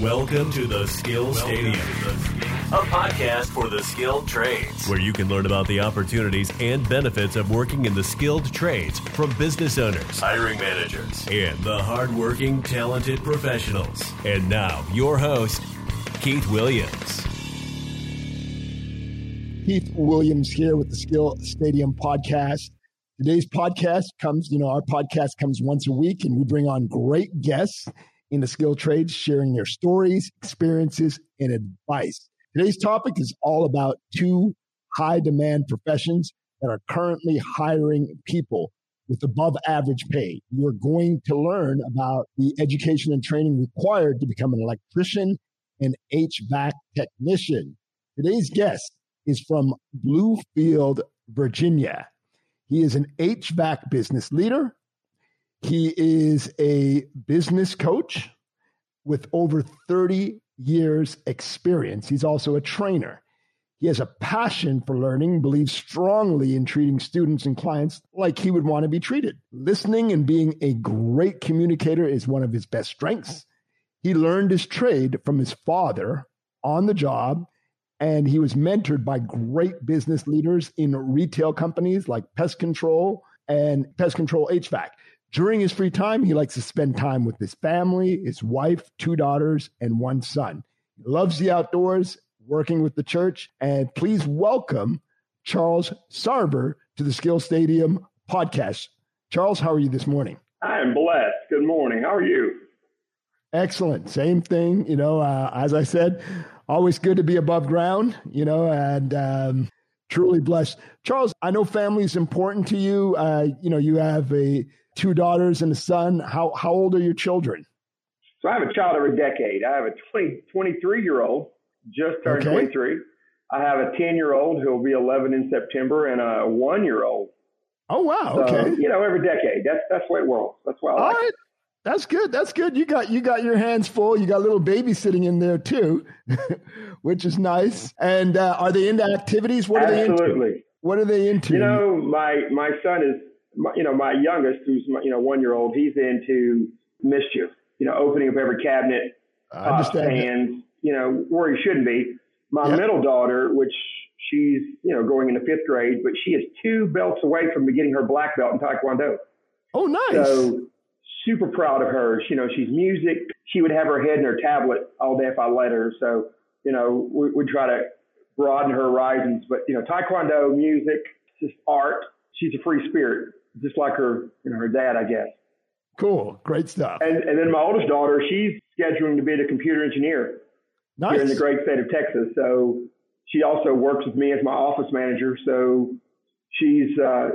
Welcome to the Skill Stadium, a podcast for the skilled trades, where you can learn about the opportunities and benefits of working in the skilled trades from business owners, hiring managers, and the hardworking, talented professionals. And now, your host, Keith Williams. Keith Williams here with the Skill Stadium podcast. Today's podcast comes, you know, our podcast comes once a week and we bring on great guests in the skill trades, sharing their stories, experiences, and advice. Today's topic is all about two high demand professions that are currently hiring people with above average pay. You're going to learn about the education and training required to become an electrician and HVAC technician. Today's guest is from Bluefield, Virginia. He is an HVAC business leader, he is a business coach with over 30 years experience. He's also a trainer. He has a passion for learning, believes strongly in treating students and clients like he would want to be treated. Listening and being a great communicator is one of his best strengths. He learned his trade from his father on the job, and he was mentored by great business leaders in retail companies like Pest Control and Pest Control HVAC. During his free time, he likes to spend time with his family, his wife, two daughters, and one son. He loves the outdoors, working with the church. And please welcome Charles Sarver to the Skill Stadium podcast. Charles, how are you this morning? I am blessed. Good morning. How are you? Excellent. Same thing. You know, uh, as I said, always good to be above ground, you know, and um, truly blessed. Charles, I know family is important to you. Uh, you know, you have a two daughters and a son. How how old are your children? So I have a child a decade. I have a 20, 23 year old, just turned okay. 23. I have a 10 year old who will be 11 in September and a one year old. Oh, wow. So, okay. You know, every decade. That's, that's the way it works. That's why I like it. That's good. That's good. You got you got your hands full. You got a little baby sitting in there too, which is nice. And uh, are they into activities? What are Absolutely. they into? What are they into? You know, my my son is my, you know, my youngest, who's my, you know one year old, he's into mischief. You know, opening up every cabinet, uh, fans. You know, where he shouldn't be. My yep. middle daughter, which she's you know going into fifth grade, but she is two belts away from getting her black belt in Taekwondo. Oh, nice. So super proud of her. You know, she's music. She would have her head in her tablet all day if I let her. So you know, we, we try to broaden her horizons. But you know, Taekwondo, music, just art. She's a free spirit just like her, you know, her dad, I guess. Cool, great stuff. And, and then my oldest daughter, she's scheduling to be a computer engineer nice. here in the great state of Texas. So she also works with me as my office manager. So she's, uh,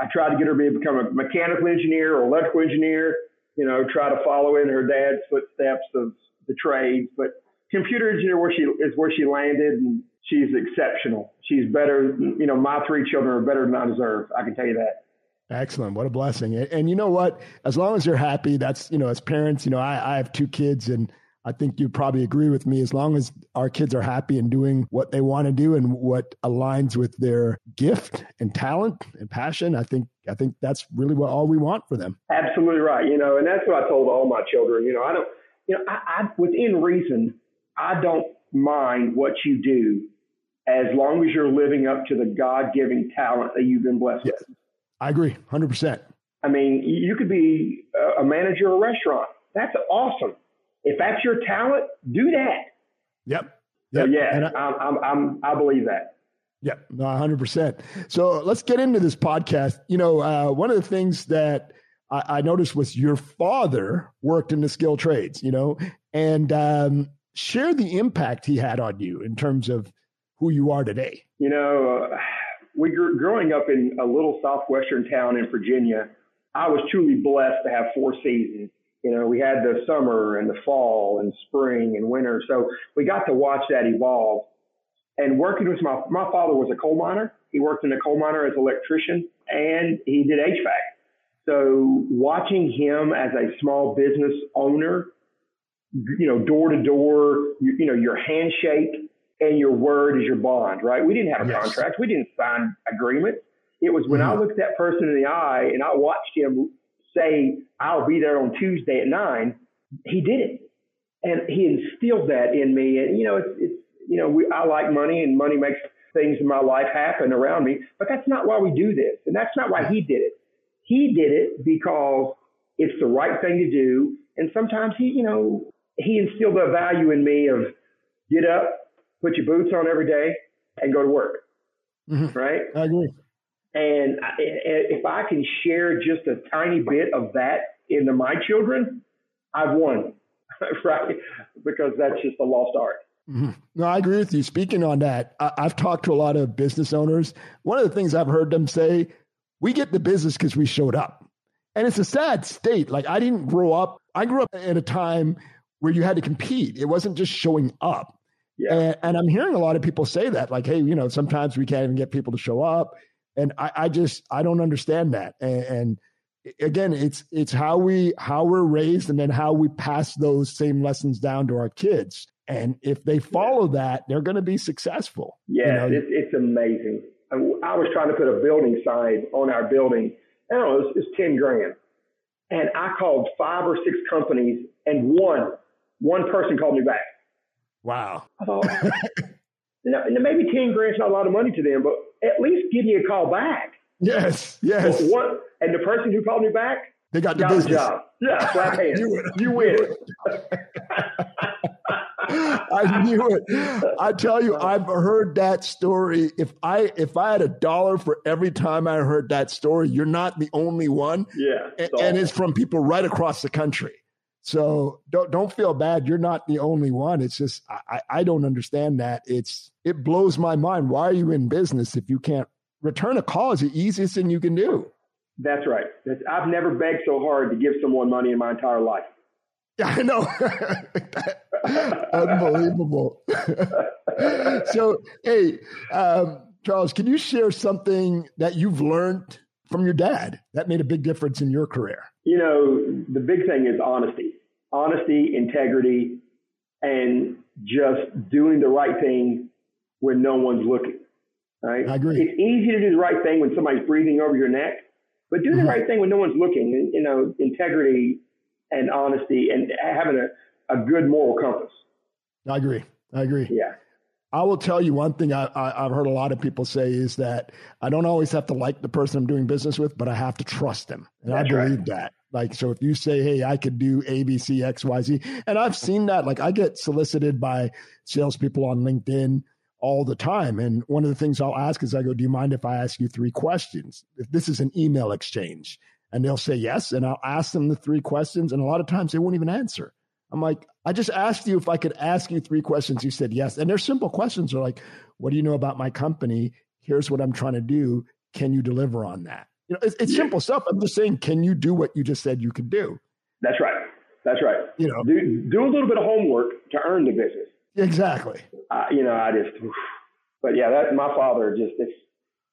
I tried to get her to become a mechanical engineer or electrical engineer. You know, try to follow in her dad's footsteps of the trades. But computer engineer, where she is where she landed, and she's exceptional. She's better. You know, my three children are better than I deserve. I can tell you that. Excellent. What a blessing. And you know what? As long as you're happy, that's, you know, as parents, you know, I, I have two kids and I think you probably agree with me. As long as our kids are happy and doing what they want to do and what aligns with their gift and talent and passion, I think I think that's really what all we want for them. Absolutely right. You know, and that's what I told all my children. You know, I don't. You know, I, I within reason, I don't mind what you do, as long as you're living up to the God given talent that you've been blessed yes. with. I agree, hundred percent. I mean, you could be a manager of a restaurant. That's awesome. If that's your talent, do that. Yep. yep. So yeah, I, I'm, I'm, I'm, I believe that. Yep, no, 100%. So let's get into this podcast. You know, uh, one of the things that I, I, noticed was your father worked in the skill trades, you know, and um, share the impact he had on you in terms of who you are today. You know, uh, we grew, growing up in a little southwestern town in Virginia, I was truly blessed to have four seasons. You know, we had the summer and the fall and spring and winter. So we got to watch that evolve. And working with my, my father was a coal miner. He worked in a coal miner as an electrician and he did HVAC. So watching him as a small business owner, you know, door to door, you know, your handshake, and your word is your bond, right? We didn't have a yes. contract. We didn't sign agreements. It was when mm-hmm. I looked that person in the eye and I watched him say, I'll be there on Tuesday at nine, he did it. and he instilled that in me. And you know, it's, it's you know, we, I like money, and money makes things in my life happen around me. But that's not why we do this, and that's not why he did it. He did it because it's the right thing to do. And sometimes he, you know, he instilled a value in me of get up, put your boots on every day, and go to work. Mm-hmm. Right? I agree. And if I can share just a tiny bit of that into my children, I've won, right? Because that's just a lost art. Mm-hmm. No, I agree with you. Speaking on that, I, have talked to a lot of business owners. One of the things I've heard them say, we get the business because we showed up. And it's a sad state. Like I didn't grow up, I grew up at a time where you had to compete. It wasn't just showing up. Yeah. And, and, I'm hearing a lot of people say that, like, hey, you know, sometimes we can't even get people to show up. And I, I just I don't understand that. And, and again, it's it's how we how we're raised and then how we pass those same lessons down to our kids. And if they follow yeah. that, they're going to be successful. Yeah, you know? it's, it's amazing. I was trying to put a building sign on our building. I don't know, it's, it's 10 grand. And I called five or six companies and one, one person called me back. Wow. Uh, you know, maybe 10 grand's not a lot of money to them, but at least give me a call back. Yes, yes. one, and the person who called me back, they got the got business. job. Yeah, clap hands. you, you win. I knew it. I tell you, uh, I've heard that story. If I if I had a dollar for every time I heard that story, you're not the only one. Yeah, and, and it's from people right across the country. So don't don't feel bad. You're not the only one. It's just I, I don't understand that. It's it blows my mind. Why are you in business if you can't return a call? Is the easiest thing you can do. That's right. I've never begged so hard to give someone money in my entire life. Yeah, I know. Unbelievable. so, hey, um, Charles, can you share something that you've learned from your dad that made a big difference in your career? You know, the big thing is honesty, honesty, integrity, and just doing the right thing when no one's looking. Right? I agree. It's easy to do the right thing when somebody's breathing over your neck, but do the mm-hmm. right thing when no one's looking. And, you know, integrity and honesty and having a, a good moral compass. I agree. I agree. Yeah. I will tell you one thing I, I, have heard a lot of people say is that I don't always have to like the person I'm doing business with, but I have to trust them. And That's I believe right. that. Like, so if you say, hey, I could do A, B, C, X, Y, Z, and I've seen that. Like, I get solicited by salespeople on LinkedIn all the time. And one of the things I'll ask is, I go, do you mind if I ask you three questions? If this is an email exchange, and they'll say yes. And I'll ask them the three questions. And a lot of times they won't even answer. I'm like, I just asked you if I could ask you three questions. You said yes. And they're simple questions. They're like, what do you know about my company? Here's what I'm trying to do. Can you deliver on that? You know, it's, it's simple stuff. I'm just saying, can you do what you just said you could do? That's right. That's right. You know, do, do a little bit of homework to earn the business. Exactly. Uh, you know, I just, but yeah, that my father just, it's,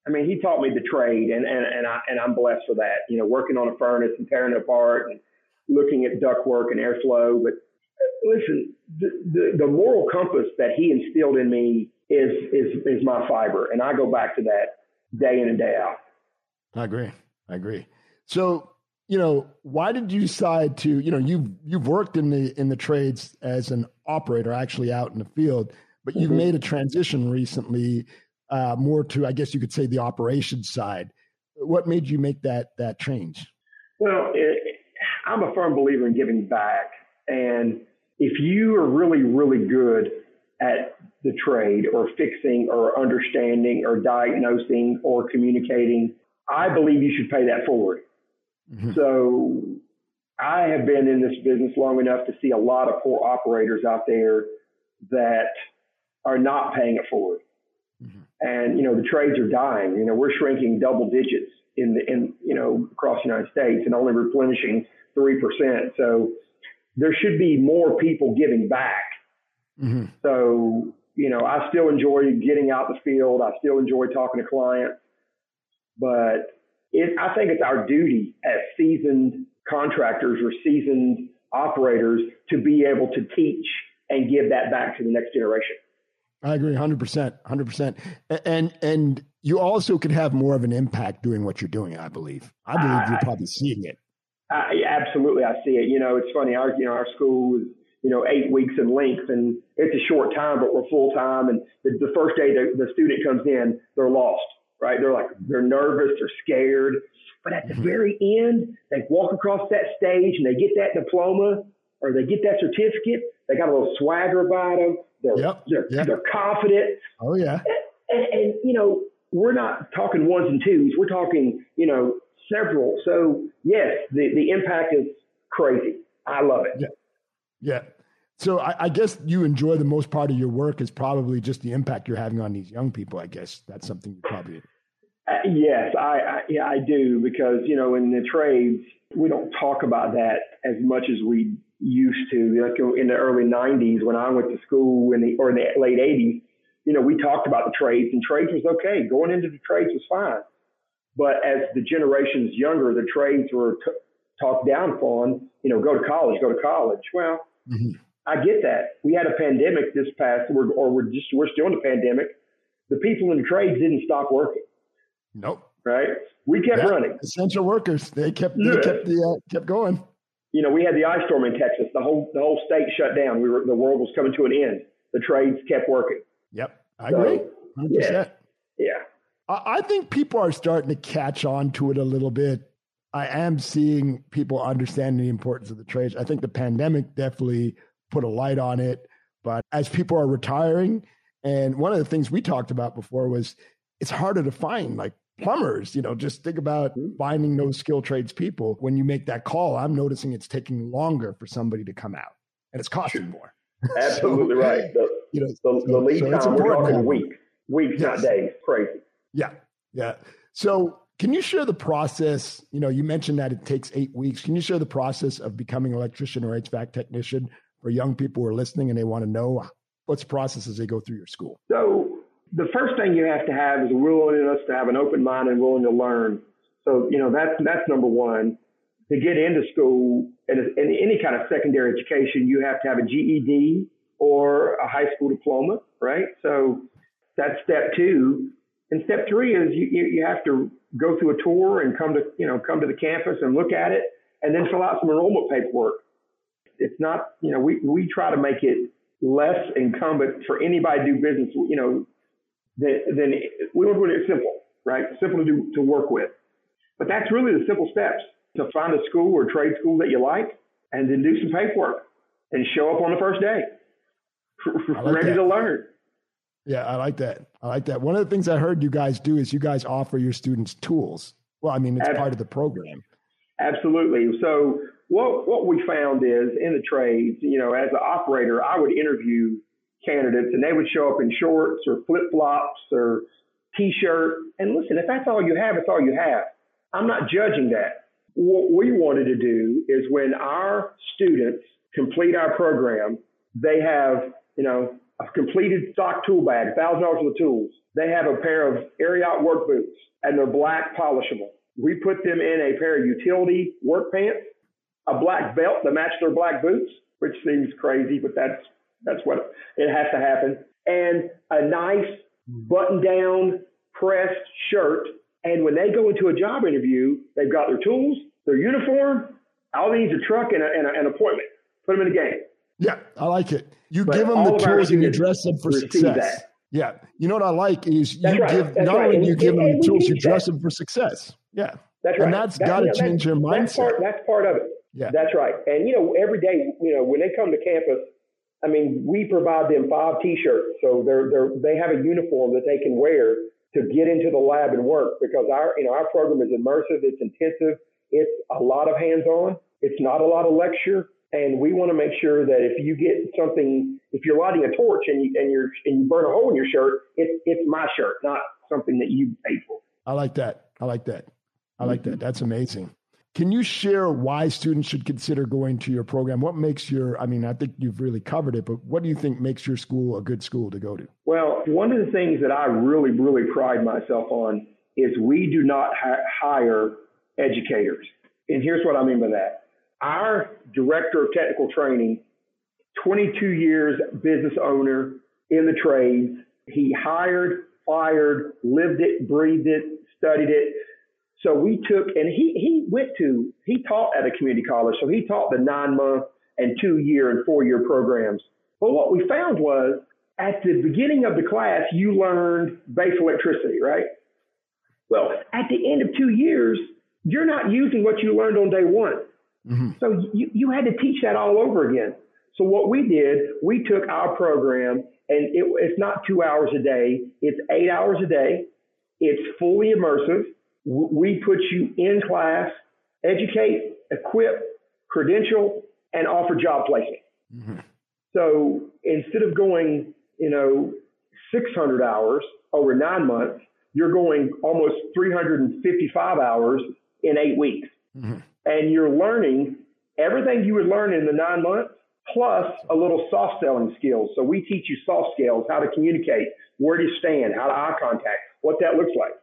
I mean, he taught me the trade, and and and I and I'm blessed for that. You know, working on a furnace and tearing it apart, and looking at ductwork and airflow. But listen, the, the, the moral compass that he instilled in me is is is my fiber, and I go back to that day in and day out. I agree. I agree. So, you know, why did you decide to? You know, you've you've worked in the in the trades as an operator, actually out in the field, but you've mm-hmm. made a transition recently uh, more to, I guess you could say, the operations side. What made you make that that change? Well, it, I'm a firm believer in giving back, and if you are really, really good at the trade or fixing or understanding or diagnosing or communicating, I believe you should pay that forward. Mm-hmm. So I have been in this business long enough to see a lot of poor operators out there that are not paying it forward. Mm-hmm. And you know the trades are dying. You know we're shrinking double digits in the in you know across the United States and only replenishing three percent. So there should be more people giving back. Mm-hmm. So you know I still enjoy getting out the field. I still enjoy talking to clients, but it, I think it's our duty as seasoned contractors or seasoned operators to be able to teach and give that back to the next generation. I agree 100%, 100%. And and you also could have more of an impact doing what you're doing, I believe. I believe you're probably seeing it. I, absolutely, I see it. You know, it's funny. Our you know our school is you know, eight weeks in length, and it's a short time, but we're full time. And the, the first day the, the student comes in, they're lost, right? They're like they're nervous, they're scared. But at the mm-hmm. very end, they walk across that stage and they get that diploma or they get that certificate. They got a little swagger about them. They're yep, they're, yep. they're confident. Oh yeah. And, and, and you know, we're not talking ones and twos. We're talking, you know, several. So yes, the, the impact is crazy. I love it. Yeah. Yeah. So I, I, guess you enjoy the most part of your work is probably just the impact you're having on these young people. I guess that's something you probably. Uh, yes, I, I yeah I do because you know in the trades we don't talk about that as much as we used to. Like in the early '90s when I went to school in the or in the late '80s, you know we talked about the trades and trades was okay. Going into the trades was fine, but as the generations younger, the trades were t- talked down upon. You know, go to college, go to college. Well Mm-hmm. I get that. We had a pandemic this past, or we're just we're still in a pandemic. The people in the trades didn't stop working. Nope. Right. We kept yeah. running. Essential workers. They kept they yeah. kept the uh, kept going. You know, we had the ice storm in Texas. The whole the whole state shut down. We were the world was coming to an end. The trades kept working. Yep, I so, agree. 100%. Yeah. Yeah. I think people are starting to catch on to it a little bit I am seeing people understanding the importance of the trades. I think the pandemic definitely put a light on it. But as people are retiring, and one of the things we talked about before was it's harder to find like plumbers. You know, just think about mm-hmm. finding those skilled trades people. When you make that call, I'm noticing it's taking longer for somebody to come out, and it's costing more. Absolutely so, right. The, you know, the, the lead so time we're talking week, weeks, yes. not days. Crazy. Yeah, yeah. So can you share the process? You know, you mentioned that it takes eight weeks. Can you share the process of becoming an electrician or HVAC technician for young people who are listening and they want to know what's the process as they go through your school? So the first thing you have to have is a willingness to have an open mind and willing to learn. So, you know, that's that's number one. To get into school and in any kind of secondary education, you have to have a GED or a high school diploma, right? So that's step two. And step three is you, you have to go through a tour and come to, you know, come to the campus and look at it and then fill out some enrollment paperwork. It's not, you know, we, we try to make it less incumbent for anybody to do business, you know, than, than we want to do it simple, right? Simple to do, to work with. But that's really the simple steps to find a school or trade school that you like and then do some paperwork and show up on the first day like ready that. to learn. Yeah, I like that. I like that. One of the things I heard you guys do is you guys offer your students tools. Well, I mean, it's part of the program. Absolutely. So what what we found is in the trades, you know, as an operator, I would interview candidates and they would show up in shorts or flip flops or t-shirt. And listen, if that's all you have, it's all you have. I'm not judging that. What we wanted to do is when our students complete our program, they have, you know, a completed stock tool bag, thousand dollars worth of tools. They have a pair of Ariat work boots and they're black polishable. We put them in a pair of utility work pants, a black belt that match their black boots, which seems crazy, but that's that's what it has to happen. And a nice button down pressed shirt. And when they go into a job interview, they've got their tools, their uniform, all they need is a truck and, a, and a, an appointment. Put them in the game. Yeah, I like it. You but give them the tools and you dress them for success. That. Yeah. You know what I like is you right. give that's not right. only and, you give them the tools, you dress them for success. Yeah. That's right. And that's that, got to you know, change your mindset. That's part, that's part of it. Yeah. That's right. And you know, every day, you know, when they come to campus, I mean, we provide them five T-shirts, so they're they're they have a uniform that they can wear to get into the lab and work because our you know our program is immersive, it's intensive, it's a lot of hands-on, it's not a lot of lecture, and we want to make sure that if you get something, if you're lighting a torch and you and you're and you burn a hole in your shirt, it's it's my shirt, not something that you paid for. I like that. I like that. I like that. That's amazing. Can you share why students should consider going to your program? What makes your, I mean, I think you've really covered it, but what do you think makes your school a good school to go to? Well, one of the things that I really, really pride myself on is we do not ha- hire educators. And here's what I mean by that our director of technical training, 22 years business owner in the trades. He hired, fired, lived it, breathed it, studied it. So we took, and he, he went to, he taught at a community college. So he taught the nine month and two year and four year programs. But what we found was at the beginning of the class, you learned base electricity, right? Well, at the end of two years, you're not using what you learned on day one. Mm-hmm. So you, you had to teach that all over again. So what we did, we took our program and it, it's not two hours a day. It's eight hours a day. It's fully immersive. We put you in class, educate, equip, credential, and offer job placement. Mm-hmm. So instead of going, you know, 600 hours over nine months, you're going almost 355 hours in eight weeks. Mm-hmm. And you're learning everything you would learn in the nine months, plus a little soft selling skills. So we teach you soft skills, how to communicate, where to stand, how to eye contact, what that looks like.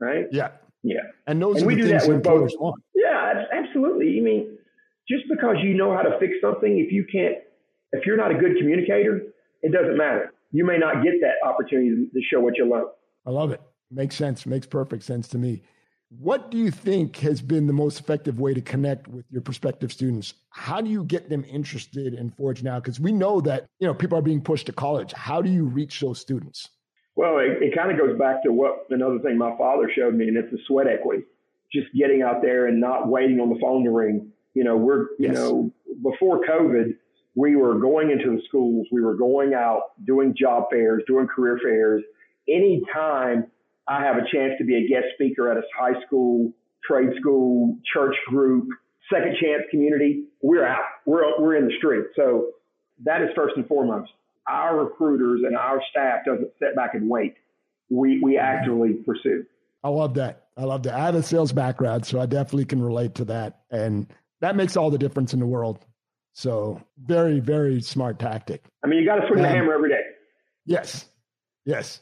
Right? Yeah. Yeah. And those and we do that with both. Want. Yeah, absolutely. I mean, just because you know how to fix something, if you can't, if you're not a good communicator, it doesn't matter. You may not get that opportunity to show what you learn. I love it. Makes sense. Makes perfect sense to me. What do you think has been the most effective way to connect with your prospective students? How do you get them interested in Forge now? Because we know that you know people are being pushed to college. How do you reach those students? Well, it, it kind of goes back to what another thing my father showed me, and it's the sweat equity. Just getting out there and not waiting on the phone to ring. You know, we're you yes. know before COVID, we were going into the schools, we were going out doing job fairs, doing career fairs. Anytime I have a chance to be a guest speaker at a high school, trade school, church group, second chance community. We're out. We're we're in the street. So that is first and foremost. Our recruiters and our staff doesn't sit back and wait. We we actively pursue. I love that. I love that. I have a sales background, so I definitely can relate to that, and that makes all the difference in the world. So very very smart tactic. I mean, you got to swing um, the hammer every day. Yes, yes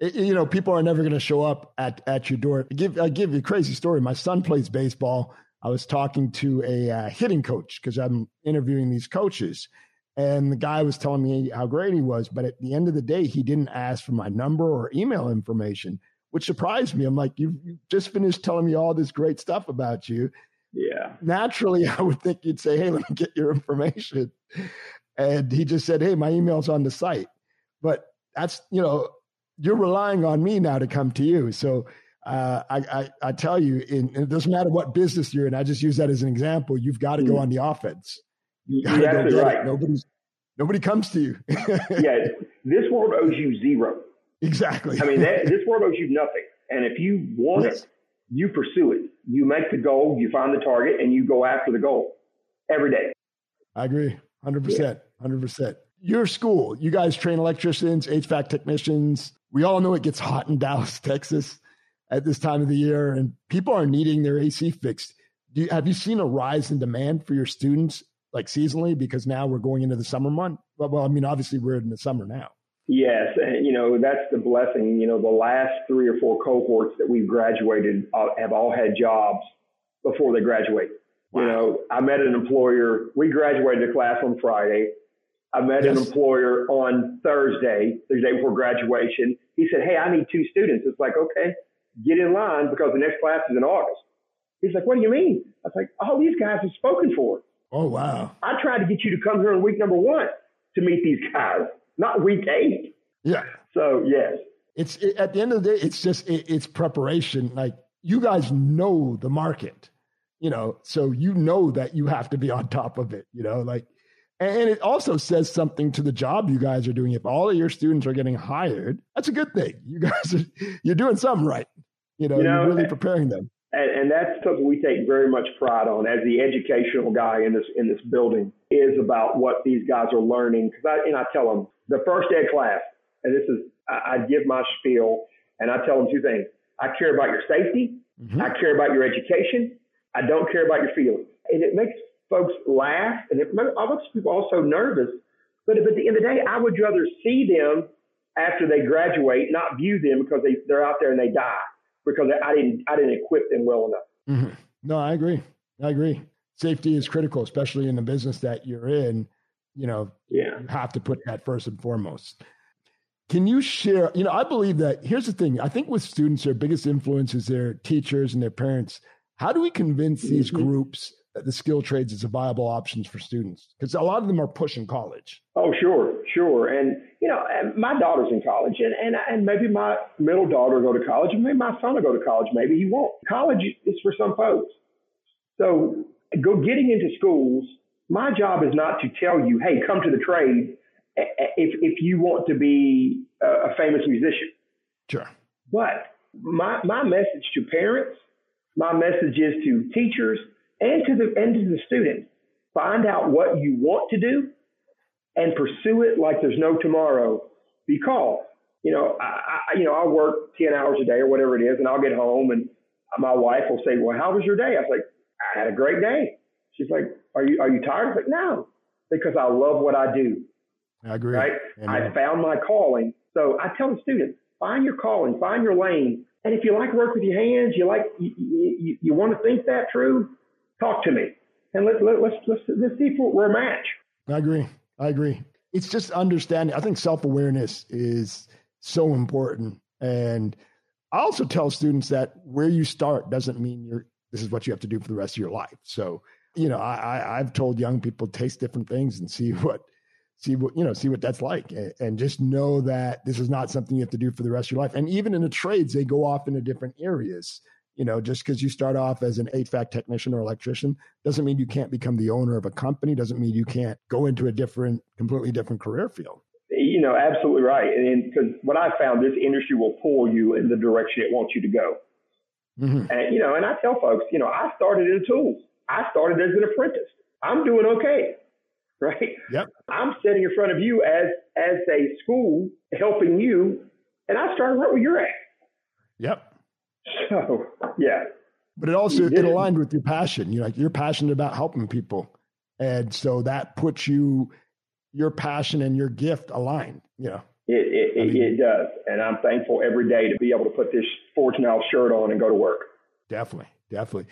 it, you know, people are never going to show up at, at your door. I give, I give you a crazy story. My son plays baseball. I was talking to a uh, hitting coach because I'm interviewing these coaches. And the guy was telling me how great he was. But at the end of the day, he didn't ask for my number or email information, which surprised me. I'm like, you just finished telling me all this great stuff about you. Yeah. Naturally, I would think you'd say, hey, let me get your information. And he just said, hey, my email's on the site. But that's, you know, you're relying on me now to come to you. So uh, I, I, I, tell you, in, it doesn't matter what business you're in. I just use that as an example. You've got to go mm. on the offense. You got to go right. Nobody's nobody comes to you. yeah, this world owes you zero. Exactly. I mean, that, this world owes you nothing. And if you want yes. it, you pursue it. You make the goal, you find the target, and you go after the goal every day. I agree, hundred percent, hundred percent. Your school, you guys train electricians, HVAC technicians, we all know it gets hot in Dallas, Texas at this time of the year, and people are needing their AC fixed. You, have you seen a rise in demand for your students, like seasonally, because now we're going into the summer month? Well, well, I mean, obviously we're in the summer now. Yes, and you know that's the blessing. You know, the last three or four cohorts that we've graduated uh, have all had jobs before they graduate. Wow. You know, I met an employer. We graduated a class on Friday. I met yes. an employer on Thursday, the day before graduation. He said, Hey, I need two students. It's like, okay, get in line because the next class is in August. He's like, What do you mean? I was like, All these guys have spoken for. Oh, wow. I tried to get you to come here in week number one to meet these guys, not week eight. Yeah. So, yes. It's it, at the end of the day, it's just it, it's preparation. Like you guys know the market, you know, so you know that you have to be on top of it, you know, like and it also says something to the job you guys are doing. If all of your students are getting hired, that's a good thing. You guys are you're doing something right. You know, you know you're really preparing them. And, and that's something we take very much pride on as the educational guy in this in this building is about what these guys are learning. Because I and I tell them the first ed class, and this is I, I give my spiel, and I tell them two things. I care about your safety. Mm-hmm. I care about your education. I don't care about your feelings. And it makes folks laugh, and it makes people also nervous. But at the end of the day, I would rather see them after they graduate, not view them because they, they're out there and they die because I didn't I didn't equip them well enough. Mm-hmm. No, I agree. I agree. Safety is critical, especially in the business that you're in. You know, yeah. you have to put that first and foremost. Can you share? You know, I believe that here's the thing. I think with students, their biggest influence is their teachers and their parents. How do we convince these mm-hmm. groups the skill trades as a viable options for students? Because a lot of them are pushing college. Oh, sure, sure. And, you know, my daughter's in college, and, and, and maybe my middle daughter will go to college, and maybe my son will go to college. Maybe he won't. College is for some folks. So, go getting into schools, my job is not to tell you, hey, come to the trade if, if you want to be a famous musician. Sure. But my, my message to parents, my message is to teachers and to the and to the students. Find out what you want to do and pursue it like there's no tomorrow. Because you know, I, I you know I work ten hours a day or whatever it is, and I'll get home and my wife will say, "Well, how was your day?" I was like, "I had a great day." She's like, "Are you are you tired?" I was like, "No," because I love what I do. I agree. Right? I found my calling. So I tell the students, find your calling, find your lane, and if you like work with your hands, you like you, you, you want to think that true, talk to me, and let, let, let's let's let's see if we're a match. I agree. I agree. It's just understanding. I think self awareness is so important, and I also tell students that where you start doesn't mean you're. This is what you have to do for the rest of your life. So, you know, I, I I've told young people taste different things and see what see what you know see what that's like and just know that this is not something you have to do for the rest of your life and even in the trades they go off into different areas you know just because you start off as an HVAC technician or electrician doesn't mean you can't become the owner of a company doesn't mean you can't go into a different completely different career field you know absolutely right and because what i found this industry will pull you in the direction it wants you to go mm-hmm. and you know and i tell folks you know i started in tools i started as an apprentice i'm doing okay right? Yep. I'm sitting in front of you as as a school helping you, and I started right where you're at. Yep. So yeah. But it also it aligned with your passion. You're like you're passionate about helping people, and so that puts you your passion and your gift aligned. You know. It, it, I mean, it does, and I'm thankful every day to be able to put this Forge Now shirt on and go to work. Definitely, definitely.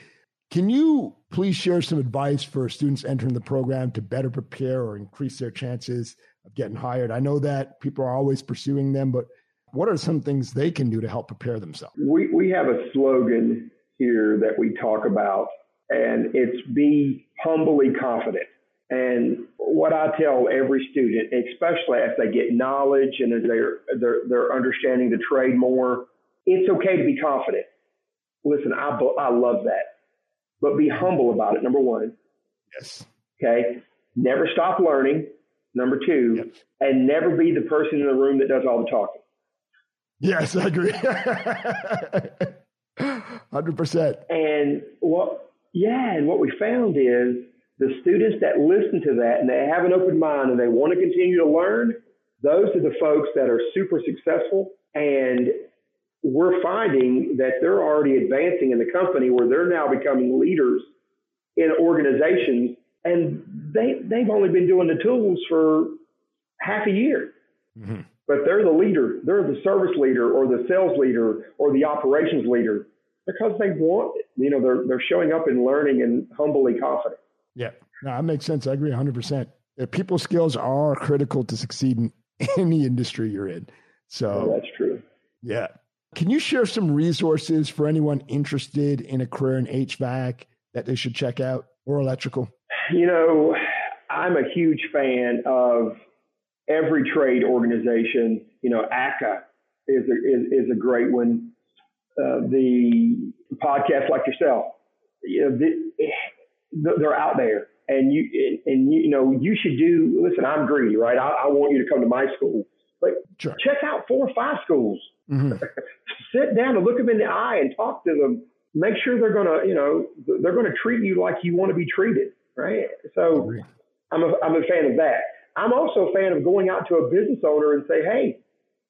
Can you please share some advice for students entering the program to better prepare or increase their chances of getting hired? I know that people are always pursuing them, but what are some things they can do to help prepare themselves? We, we have a slogan here that we talk about, and it's be humbly confident. And what I tell every student, especially as they get knowledge and as they're, they're, they're understanding the trade more, it's okay to be confident. Listen, I, I love that but be humble about it. Number one. Yes. Okay. Never stop learning. Number two, yep. and never be the person in the room that does all the talking. Yes, I agree. Hundred percent. And what? Yeah, and what we found is the students that listen to that and they have an open mind and they want to continue to learn. Those are the folks that are super successful and we're finding that they're already advancing in the company where they're now becoming leaders in organizations and they they've only been doing the tools for half a year. Mm-hmm. But they're the leader, they're the service leader or the sales leader or the operations leader because they want it. You know, they're they're showing up and learning and humbly confident. Yeah. No, that makes sense. I agree 100%. People skills are critical to succeed in any industry you're in. So oh, that's true. Yeah. Can you share some resources for anyone interested in a career in HVAC that they should check out or electrical? You know, I'm a huge fan of every trade organization. You know, ACA is a, is, is a great one. Uh, the podcasts like yourself, you know, the, they're out there, and you and you, you know you should do. Listen, I'm greedy, right? I, I want you to come to my school, but sure. check out four or five schools Mm-hmm. Sit down and look them in the eye and talk to them. Make sure they're gonna, you know, they're gonna treat you like you want to be treated, right? So I'm a, I'm a fan of that. I'm also a fan of going out to a business owner and say, hey,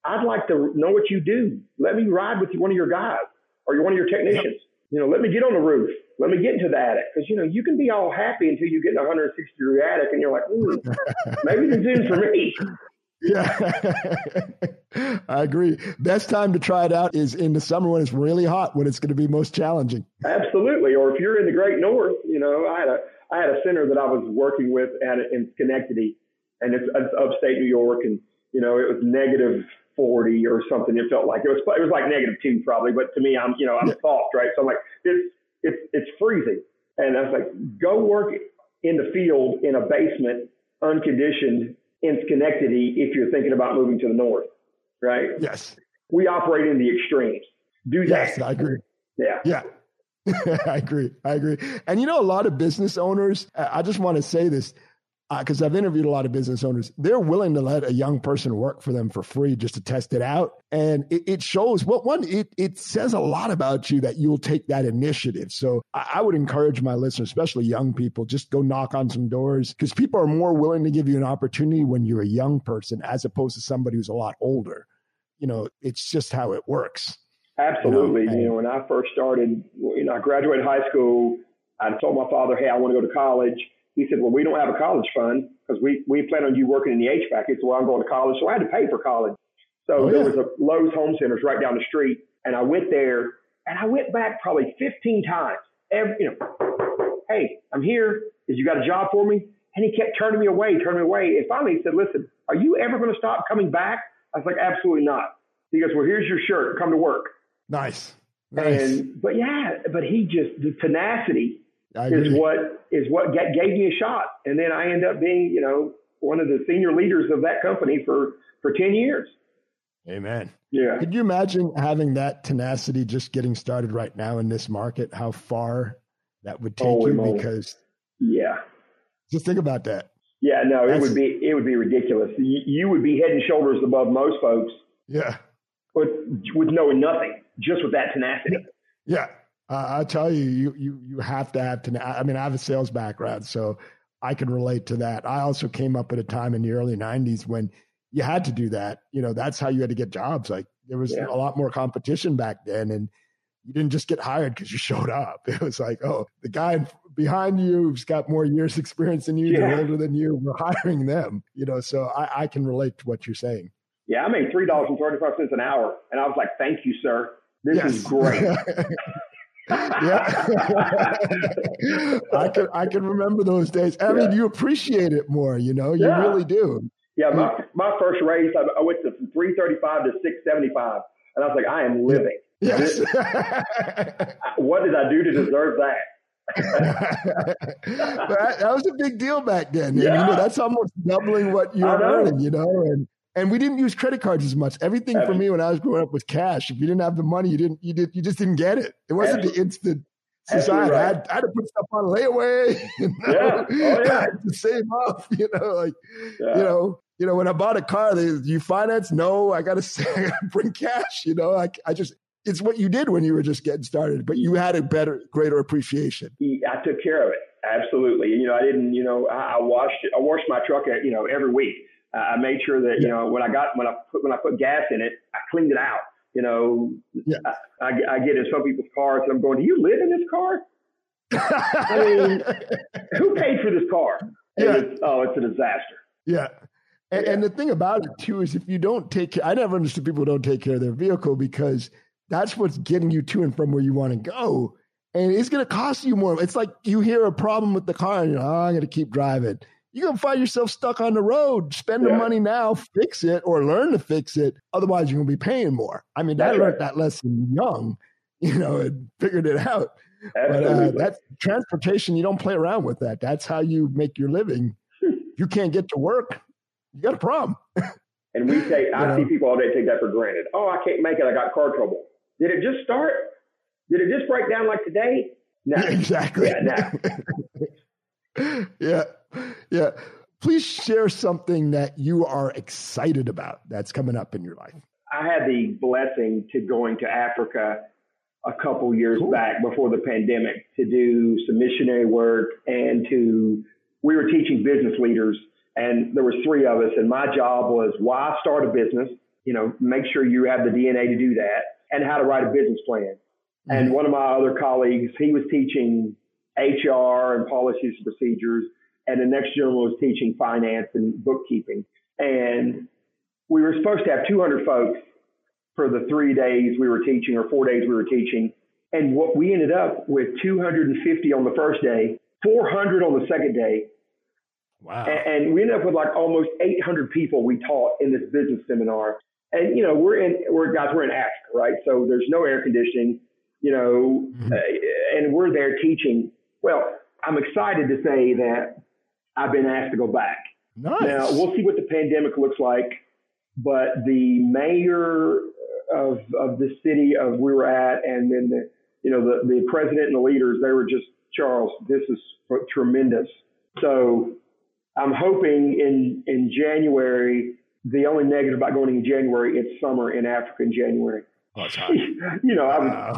I'd like to know what you do. Let me ride with one of your guys or one of your technicians. Yep. You know, let me get on the roof. Let me get into the attic because you know you can be all happy until you get in a 160 degree attic and you're like, maybe this isn't for me. Yeah, I agree. Best time to try it out is in the summer when it's really hot, when it's going to be most challenging. Absolutely. Or if you're in the Great North, you know, I had a I had a center that I was working with at in Schenectady, and it's, it's upstate New York, and you know, it was negative 40 or something. It felt like it was it was like negative two probably, but to me, I'm you know I'm soft, right? So I'm like it's it's it's freezing. And I was like, go work in the field in a basement, unconditioned in Schenectady if you're thinking about moving to the north, right? Yes. We operate in the extremes. Do that. Yes, I agree. Yeah. Yeah. I agree. I agree. And you know, a lot of business owners, I just want to say this because uh, I've interviewed a lot of business owners. They're willing to let a young person work for them for free just to test it out. And it, it shows what well, one, it, it says a lot about you that you'll take that initiative. So I, I would encourage my listeners, especially young people, just go knock on some doors because people are more willing to give you an opportunity when you're a young person as opposed to somebody who's a lot older. You know, it's just how it works. Absolutely. You know, you know when I first started, you know, I graduated high school. I told my father, hey, I want to go to college he said, well, we don't have a college fund because we, we plan on you working in the HVAC. He said, well, I'm going to college. So I had to pay for college. So oh, there was a Lowe's Home Centers right down the street. And I went there and I went back probably 15 times. Every, you know, hey, I'm here. Is you got a job for me? And he kept turning me away, turning me away. And finally he said, listen, are you ever going to stop coming back? I was like, absolutely not. He goes, well, here's your shirt. Come to work. Nice. nice. And, but yeah, but he just, the tenacity is what is what gave me a shot, and then I end up being you know one of the senior leaders of that company for for ten years. Amen. Yeah. Could you imagine having that tenacity just getting started right now in this market? How far that would take oh, you? Because yeah, just think about that. Yeah, no, That's, it would be it would be ridiculous. You, you would be head and shoulders above most folks. Yeah. With with knowing nothing, just with that tenacity. Yeah. Uh, I tell you, you you you have to have to. I mean, I have a sales background, so I can relate to that. I also came up at a time in the early '90s when you had to do that. You know, that's how you had to get jobs. Like there was yeah. a lot more competition back then, and you didn't just get hired because you showed up. It was like, oh, the guy behind you who's got more years experience than you, yeah. they're older than you. We're hiring them. You know, so I, I can relate to what you're saying. Yeah, I made three dollars and thirty five cents an hour, and I was like, "Thank you, sir. This yes. is great." yeah, I can I can remember those days. I yeah. mean, you appreciate it more. You know, you yeah. really do. Yeah, my my first raise, I, I went to from three thirty five to six seventy five, and I was like, I am living. Yes. what did I do to deserve that? that, that, was a big deal back then. Yeah. you know, that's almost doubling what you're earning, you know, and and we didn't use credit cards as much. Everything for me when I was growing up was cash. If you didn't have the money, you didn't you did you just didn't get it. It wasn't the instant society. Right. I, had, I, had, to put stuff on layaway. You know? Yeah. Oh, yeah. to save up. You know, like yeah. you know, you know, when I bought a car, they you finance? No, I gotta say I gotta bring cash, you know. I I just it's what you did when you were just getting started, but you had a better, greater appreciation. I took care of it. Absolutely. You know, I didn't, you know, I, I washed, I washed my truck, you know, every week. I made sure that you know when I got when I put when I put gas in it, I cleaned it out. You know, yeah. I, I, I get in some people's cars and I'm going, "Do you live in this car?" I mean, who paid for this car? Yeah. It's, oh, it's a disaster. Yeah. And, yeah. and, the thing about it too is if you don't take care, I never understood people don't take care of their vehicle because that's what's getting you to and from where you want to go. And it's going to cost you more. It's like you hear a problem with the car and you're, oh, I'm going to keep driving you're going to find yourself stuck on the road. Spend yeah. the money now, fix it, or learn to fix it. Otherwise, you're going to be paying more. I mean, I learned that lesson young, you know, and figured it out. Absolutely. But uh, that's transportation. You don't play around with that. That's how you make your living. you can't get to work. You got a problem. and we take, I know? see people all day take that for granted. Oh, I can't make it. I got car trouble. Did it just start? Did it just break down like today? No. Exactly. Yeah, no. yeah yeah. Please share something that you are excited about that's coming up in your life. I had the blessing to going to Africa a couple years cool. back before the pandemic to do some missionary work and to we were teaching business leaders and there was three of us and my job was why start a business you know make sure you have the dna to do that and how to write a business plan mm-hmm. and one of my other colleagues he was teaching hr and policies and procedures and the next gentleman was teaching finance and bookkeeping. And we were supposed to have 200 folks for the three days we were teaching or four days we were teaching. And what we ended up with 250 on the first day, 400 on the second day. Wow. And, and we ended up with like almost 800 people we taught in this business seminar. And, you know, we're in, we're guys, we're in Africa, right? So there's no air conditioning, you know, mm-hmm. uh, and we're there teaching Well, I'm excited to say that I've been asked to go back. Nice. Now we'll see what the pandemic looks like, but the mayor of of the city of we were at, and then the you know the the president and the leaders, they were just Charles. This is tremendous. So I'm hoping in in January. The only negative about going in January, it's summer in Africa in January. Oh, you know, wow.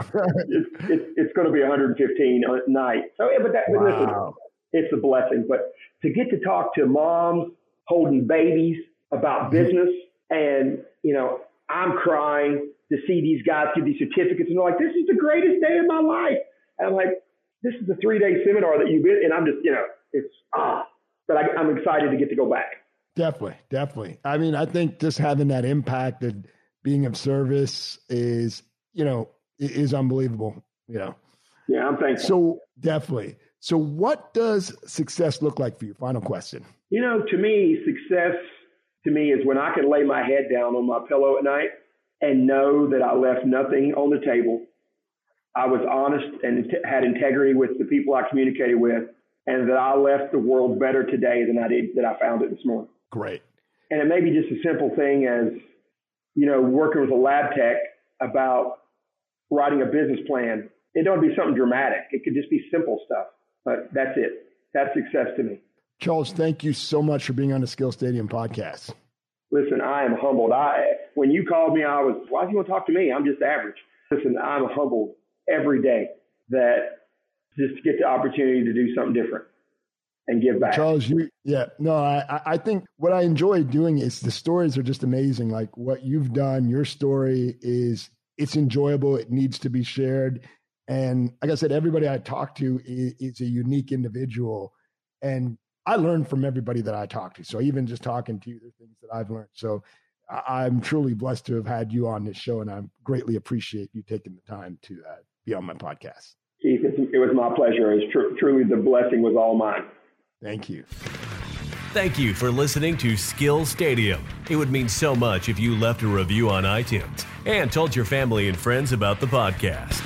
it's, it's, it's going to be 115 at night. So, yeah, but that, wow. listen, it's a blessing. But to get to talk to moms holding babies about mm-hmm. business, and you know, I'm crying to see these guys get these certificates, and they're like, "This is the greatest day of my life." And I'm like, "This is a three day seminar that you've been," and I'm just, you know, it's ah. But I, I'm excited to get to go back. Definitely, definitely. I mean, I think just having that impact and being of service is, you know, is unbelievable. You know. Yeah, I'm thankful. So definitely. So, what does success look like for you? Final question. You know, to me, success to me is when I can lay my head down on my pillow at night and know that I left nothing on the table. I was honest and t- had integrity with the people I communicated with, and that I left the world better today than I did that I found it this morning. Great. And it may be just a simple thing as you know, working with a lab tech about writing a business plan. It don't be something dramatic. It could just be simple stuff, but that's it. That's success to me. Charles, thank you so much for being on the Skill Stadium podcast. Listen, I am humbled. I when you called me, I was, why do you want to talk to me? I'm just average. Listen, I'm humbled every day that just to get the opportunity to do something different and give back. Charles, you, yeah, no, I, I think what I enjoy doing is the stories are just amazing. Like what you've done, your story is, it's enjoyable. It needs to be shared. And like I said, everybody I talk to is, is a unique individual. And I learn from everybody that I talk to. So even just talking to you, there's things that I've learned. So I'm truly blessed to have had you on this show, and I greatly appreciate you taking the time to uh, be on my podcast. Keith, it was my pleasure. It was tr- truly the blessing was all mine. Thank you. Thank you for listening to Skill Stadium. It would mean so much if you left a review on iTunes and told your family and friends about the podcast.